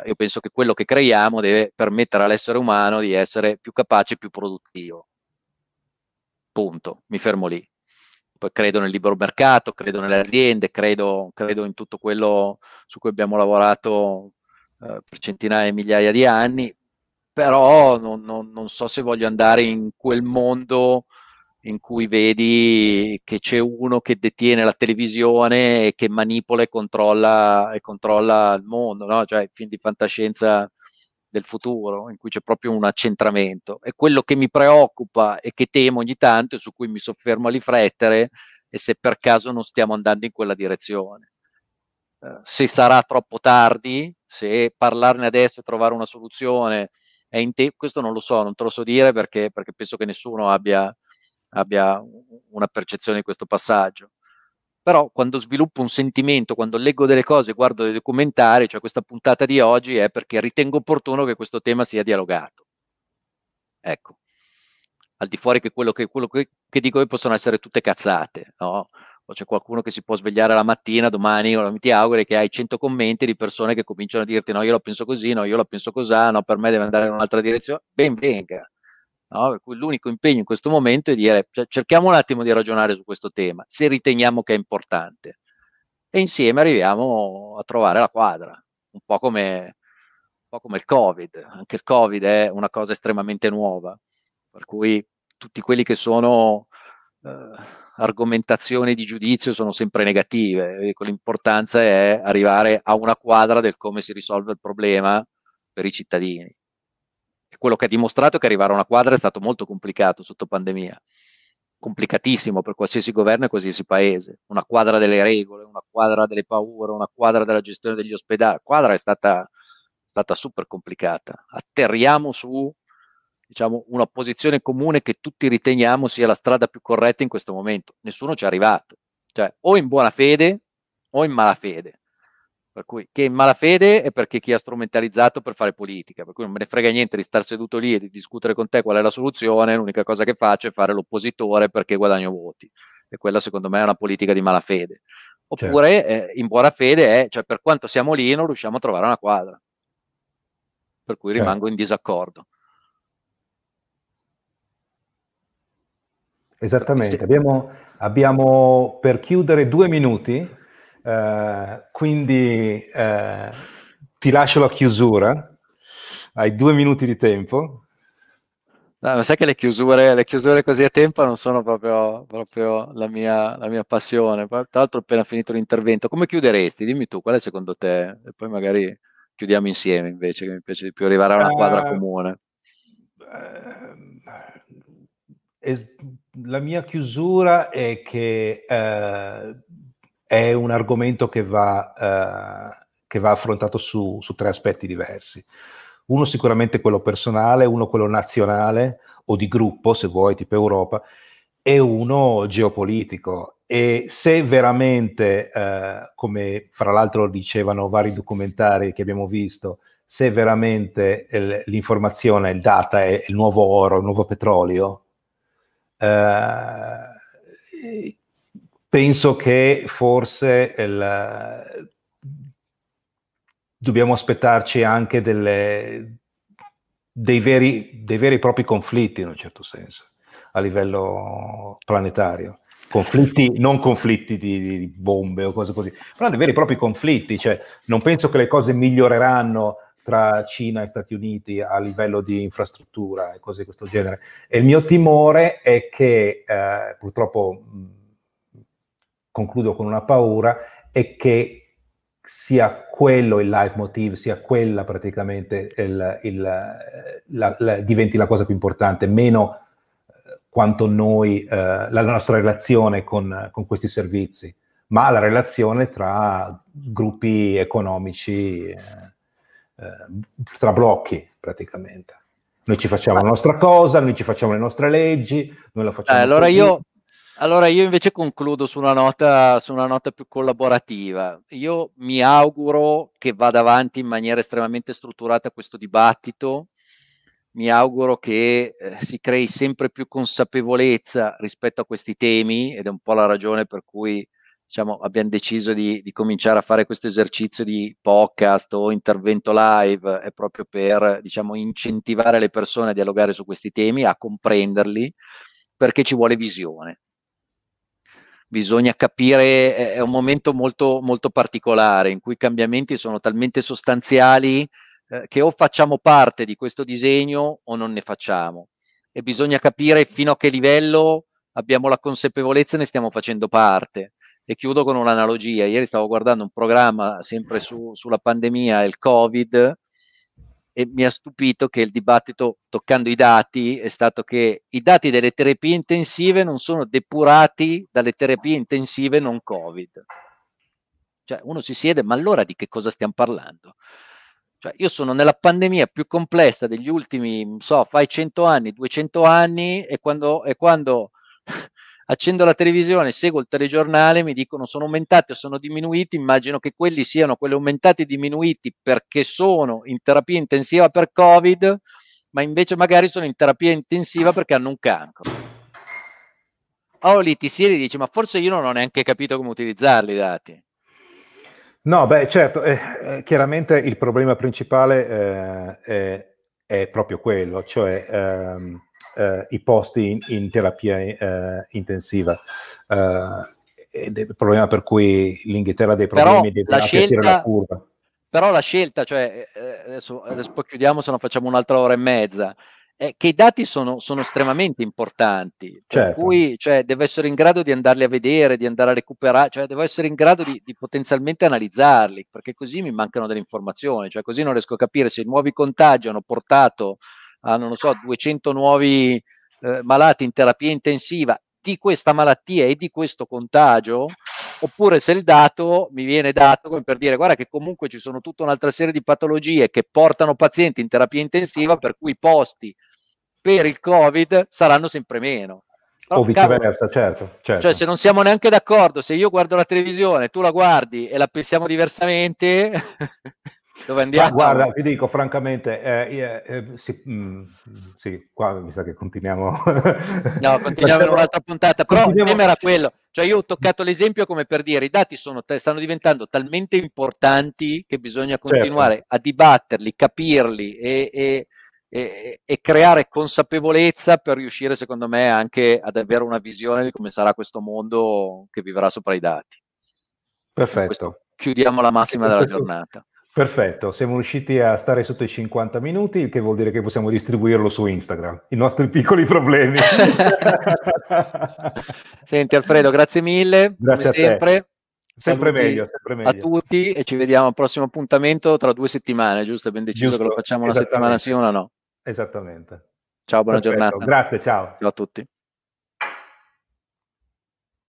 Io penso che quello che creiamo deve permettere all'essere umano di essere più capace e più produttivo. Punto, mi fermo lì. Poi credo nel libero mercato, credo nelle aziende, credo, credo in tutto quello su cui abbiamo lavorato eh, per centinaia e migliaia di anni, però non, non, non so se voglio andare in quel mondo in cui vedi che c'è uno che detiene la televisione e che manipola e controlla, e controlla il mondo, no? cioè il film di fantascienza del futuro, in cui c'è proprio un accentramento. E quello che mi preoccupa e che temo ogni tanto e su cui mi soffermo a riflettere è se per caso non stiamo andando in quella direzione. Uh, se sarà troppo tardi, se parlarne adesso e trovare una soluzione è in te, questo non lo so, non te lo so dire perché, perché penso che nessuno abbia abbia una percezione di questo passaggio. Però quando sviluppo un sentimento, quando leggo delle cose, guardo dei documentari, cioè questa puntata di oggi è perché ritengo opportuno che questo tema sia dialogato. Ecco, al di fuori che quello che, quello che, che dico io possono essere tutte cazzate, no? O c'è qualcuno che si può svegliare la mattina, domani, o ti auguri che hai 100 commenti di persone che cominciano a dirti no, io la penso così, no, io la penso così, no, per me deve andare in un'altra direzione, ben venga. No? Per cui l'unico impegno in questo momento è dire cioè, cerchiamo un attimo di ragionare su questo tema, se riteniamo che è importante. E insieme arriviamo a trovare la quadra, un po' come, un po come il Covid. Anche il Covid è una cosa estremamente nuova, per cui tutti quelli che sono eh, argomentazioni di giudizio sono sempre negative. Ecco, l'importanza è arrivare a una quadra del come si risolve il problema per i cittadini quello che ha dimostrato che arrivare a una quadra è stato molto complicato sotto pandemia, complicatissimo per qualsiasi governo e qualsiasi paese, una quadra delle regole, una quadra delle paure, una quadra della gestione degli ospedali, la quadra è stata, stata super complicata, atterriamo su diciamo, una posizione comune che tutti riteniamo sia la strada più corretta in questo momento, nessuno ci è arrivato, cioè o in buona fede o in malafede. Per cui che in malafede è perché chi ha strumentalizzato per fare politica, per cui non me ne frega niente di stare seduto lì e di discutere con te qual è la soluzione, l'unica cosa che faccio è fare l'oppositore perché guadagno voti. E quella secondo me è una politica di malafede. Oppure certo. eh, in buona fede è, cioè per quanto siamo lì non riusciamo a trovare una quadra. Per cui certo. rimango in disaccordo. Esattamente, abbiamo, abbiamo per chiudere due minuti eh, quindi eh, ti lascio la chiusura, hai due minuti di tempo. No, ma sai che le chiusure, le chiusure così a tempo non sono proprio, proprio la, mia, la, mia, passione. Tra l'altro ho appena finito l'intervento. Come chiuderesti? Dimmi tu, qual è secondo te? E poi magari chiudiamo insieme invece, che mi piace di più arrivare a una quadra uh, comune. Uh, la mia chiusura è che uh, è un argomento che va, eh, che va affrontato su, su, tre aspetti diversi. Uno sicuramente quello personale, uno quello nazionale o di gruppo, se vuoi, tipo Europa, e uno geopolitico. E se veramente, eh, come fra l'altro dicevano vari documentari che abbiamo visto, se veramente l'informazione, il data è il nuovo oro, il nuovo petrolio, eh, penso che forse il, dobbiamo aspettarci anche delle, dei, veri, dei veri e propri conflitti in un certo senso a livello planetario. conflitti, non conflitti di, di, bombe o cose così, però dei veri e propri conflitti, cioè non penso che le cose miglioreranno tra Cina e Stati Uniti a livello di infrastruttura e cose di questo genere. E il mio timore è che, eh, purtroppo concludo con una paura, è che sia quello il leitmotiv, sia quella praticamente il, il, la, la, diventi la cosa più importante, meno eh, quanto noi, eh, la nostra relazione con, con, questi servizi, ma la relazione tra gruppi economici, eh, eh, tra blocchi praticamente. Noi ci facciamo la nostra cosa, noi ci facciamo le nostre leggi, noi la facciamo. Allora così. io allora io invece concludo su una, nota, su una nota più collaborativa. Io mi auguro che vada avanti in maniera estremamente strutturata questo dibattito. Mi auguro che eh, si crei sempre più consapevolezza rispetto a questi temi ed è un po' la ragione per cui diciamo, abbiamo deciso di, di cominciare a fare questo esercizio di podcast o intervento live, è proprio per diciamo, incentivare le persone a dialogare su questi temi, a comprenderli, perché ci vuole visione bisogna capire, è un momento molto, molto particolare in cui i cambiamenti sono talmente sostanziali eh, che o facciamo parte di questo disegno o non ne facciamo e bisogna capire fino a che livello abbiamo la consapevolezza e ne stiamo facendo parte. E chiudo con un'analogia. Ieri stavo guardando un programma sempre su, sulla pandemia e il Covid e mi ha stupito che il dibattito toccando i dati è stato che i dati delle terapie intensive non sono depurati dalle terapie intensive non Covid. Cioè uno si siede, ma allora di che cosa stiamo parlando? Cioè, io sono nella pandemia più complessa degli ultimi, so, fai 100 anni, 200 anni e quando, e quando accendo la televisione, seguo il telegiornale, mi dicono sono aumentati o sono diminuiti, immagino che quelli siano quelli aumentati e diminuiti perché sono in terapia intensiva per Covid, ma invece magari sono in terapia intensiva perché hanno un cancro. Lì ti siedi e dici, ma forse io non ho neanche capito come utilizzarli i dati. No, beh, certo, eh, eh, chiaramente il problema principale eh, è, è, proprio quello, cioè ehm, eh, i posti in, in terapia eh, intensiva. Eh, il problema per cui l'Inghilterra ha dei problemi di la scelta, la curva. Però la scelta, cioè, eh, adesso, adesso poi chiudiamo se no facciamo un'altra ora e mezza, è che i dati sono, sono estremamente importanti, per certo. cui cioè, devo essere in grado di andarli a vedere, di andare a recuperare, cioè devo essere in grado di, di potenzialmente analizzarli, perché così mi mancano delle informazioni, cioè così non riesco a capire se i nuovi contagi hanno portato a non lo so, 200 nuovi eh, malati in terapia intensiva di questa malattia e di questo contagio, oppure se il dato mi viene dato come per dire guarda che comunque ci sono tutta un'altra serie di patologie che portano pazienti in terapia intensiva per cui i posti per il Covid saranno sempre meno. Però, o viceversa, cavolo, certo, certo. Cioè, se non siamo neanche d'accordo, se io guardo la televisione, tu la guardi e la pensiamo diversamente, Dove andiamo? Ma guarda, ti dico francamente, eh, eh, sì, mh, mm, sì, qua mi sa che continuiamo. no, continuiamo in un'altra puntata, però il tema era quello. Cioè io ho toccato l'esempio come per dire i dati sono, stanno diventando talmente importanti che bisogna continuare certo. a dibatterli, capirli e, e, e, e, creare consapevolezza per riuscire, secondo me, anche ad avere una visione di come sarà questo mondo che vivrà sopra i dati. Perfetto. Chiudiamo la massima della giornata. Perfetto, siamo riusciti a stare sotto i 50 minuti, che vuol dire che possiamo distribuirlo su Instagram, i nostri piccoli problemi. Senti Alfredo, grazie mille, grazie come sempre. Sempre meglio, sempre meglio, A tutti e ci vediamo al prossimo appuntamento tra due settimane, giusto? Abbiamo deciso giusto, che lo facciamo una settimana sì o una no. Esattamente. Ciao, buona Perfetto. giornata. Grazie, ciao. Ciao a tutti.